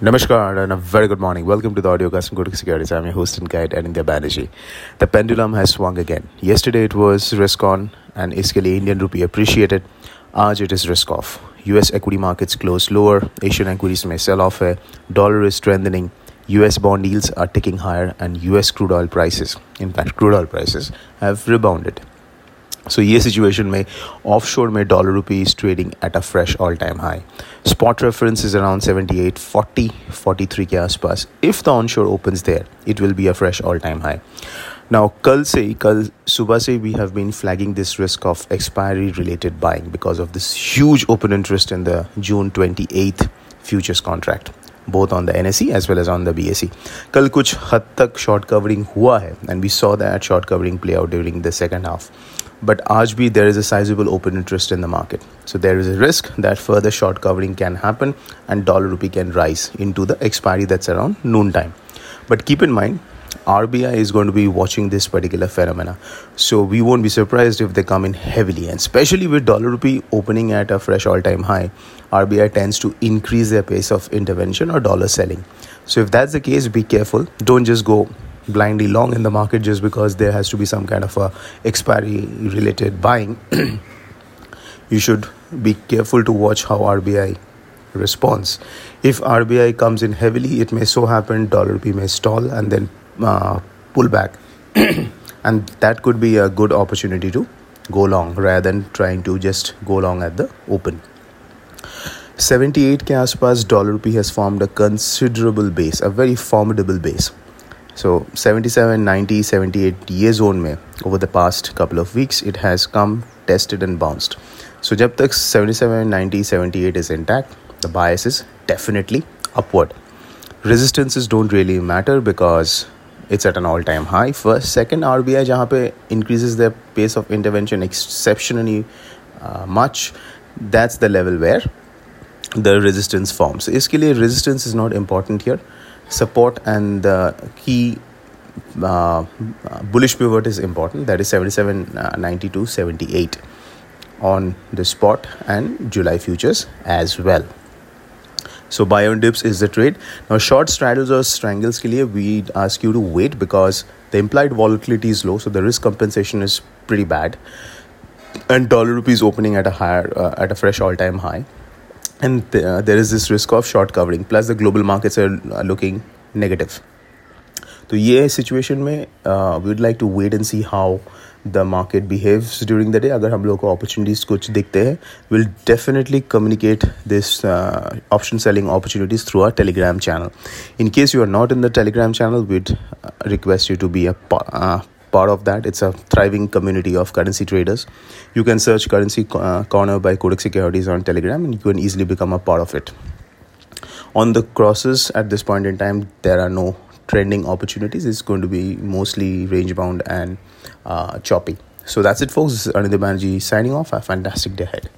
Namaskar and a very good morning. Welcome to the audiocast from Kotak Securities. I'm your host and guide, Anindya Banerjee. The pendulum has swung again. Yesterday it was risk on and इसके Indian rupee appreciated. आज it is risk off. US equity markets close lower. Asian equities may sell off A Dollar is strengthening. US bond yields are ticking higher and US crude oil prices, in fact crude oil prices, have rebounded. सो ये situation में offshore में dollar rupees trading at a fresh all time high spot reference is around seventy eight forty forty three के आसपास. If the onshore opens there it will be a fresh all time high now कल से ही, कल सुबह से we have been flagging this risk of expiry related buying because of this huge open interest in the June twenty eighth futures contract both on the NSE as well as on the BSE. कल कुछ हद तक short covering हुआ है and we saw that short covering play out during the second half but RGB there is a sizable open interest in the market. So there is a risk that further short covering can happen and dollar rupee can rise into the expiry that's around noon time. But keep in mind, RBI is going to be watching this particular phenomena. So we won't be surprised if they come in heavily. And especially with dollar rupee opening at a fresh all time high, RBI tends to increase their pace of intervention or dollar selling. So if that's the case, be careful. Don't just go blindly long in the market just because there has to be some kind of a expiry related buying you should be careful to watch how RBI responds if RBI comes in heavily it may so happen dollar rupee may stall and then uh, pull back and that could be a good opportunity to go long rather than trying to just go long at the open 78 के आसपास dollar rupee has formed a considerable base a very formidable base so 77, 90, 78 year zone mein, over the past couple of weeks, it has come, tested and bounced. So jab tak 77, 90, 78 is intact, the bias is definitely upward. Resistances don't really matter because it's at an all-time high. First, second, RBI pe increases their pace of intervention exceptionally uh, much. That's the level where the resistance forms. So, iske liye resistance is not important here support and the key uh, bullish pivot is important that is 77 uh, 92 78 on the spot and july futures as well so buy on dips is the trade. Now short straddles or strangles liye we ask you to wait because the implied volatility is low so the risk compensation is pretty bad. And dollar rupees opening at a higher uh, at a fresh all time high. And th- uh, there is this risk of short covering. Plus the global markets are, are looking negative तो ये situation में would like to wait and see how the market behaves during the day अगर हम लोग को opportunities कुछ दिखते हैं will definitely communicate this option selling opportunities through our Telegram channel in case you are not in the Telegram channel request request you to be a part of that. It's a thriving community of currency traders. You can search Currency uh, Corner by Kotak Securities on Telegram and you can easily become a part of it. On the crosses at this point in time, there are no trending opportunities. is going to be mostly range bound and uh, choppy. So that's it, folks. This is Anindya Banerjee signing off. Have a fantastic day ahead.